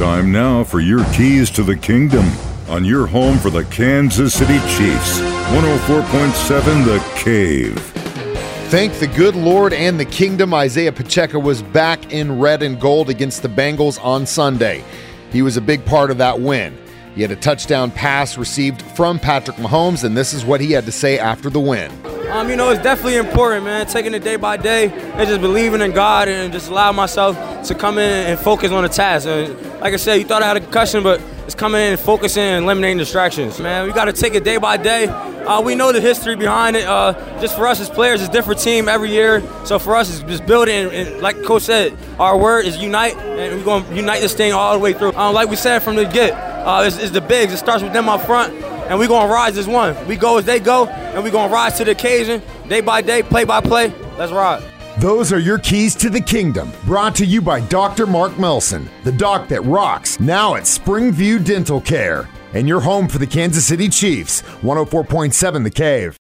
Time now for your keys to the kingdom on your home for the Kansas City Chiefs. 104.7 The Cave. Thank the good Lord and the kingdom. Isiah Pacheco was back in red and gold against the Bengals on Sunday. He was a big part of that win. He had a touchdown pass received from Patrick Mahomes, and this is what he had to say after the win. Um, you know, it's definitely important, man. Taking it day by day and just believing in God and just allow myself to come in and focus on the task. And like I said, you thought I had a concussion, but it's coming in and focusing and eliminating distractions. Man, we got to take it day by day. Uh, we know the history behind it. Uh, just for us as players, it's different team every year. So for us, it's just building. And, and like Coach said, our word is unite, and we're going to unite this thing all the way through. Um, like we said from the get, uh, it's, it's the bigs. It starts with them up front and we're going to rise as one. We go as they go, and we're going to rise to the occasion, day by day, play by play. Let's ride. Those are your keys to the kingdom. Brought to you by Dr. Mark Melson, the doc that rocks, now at Springview Dental Care. And your home for the Kansas City Chiefs, 104.7 The Cave.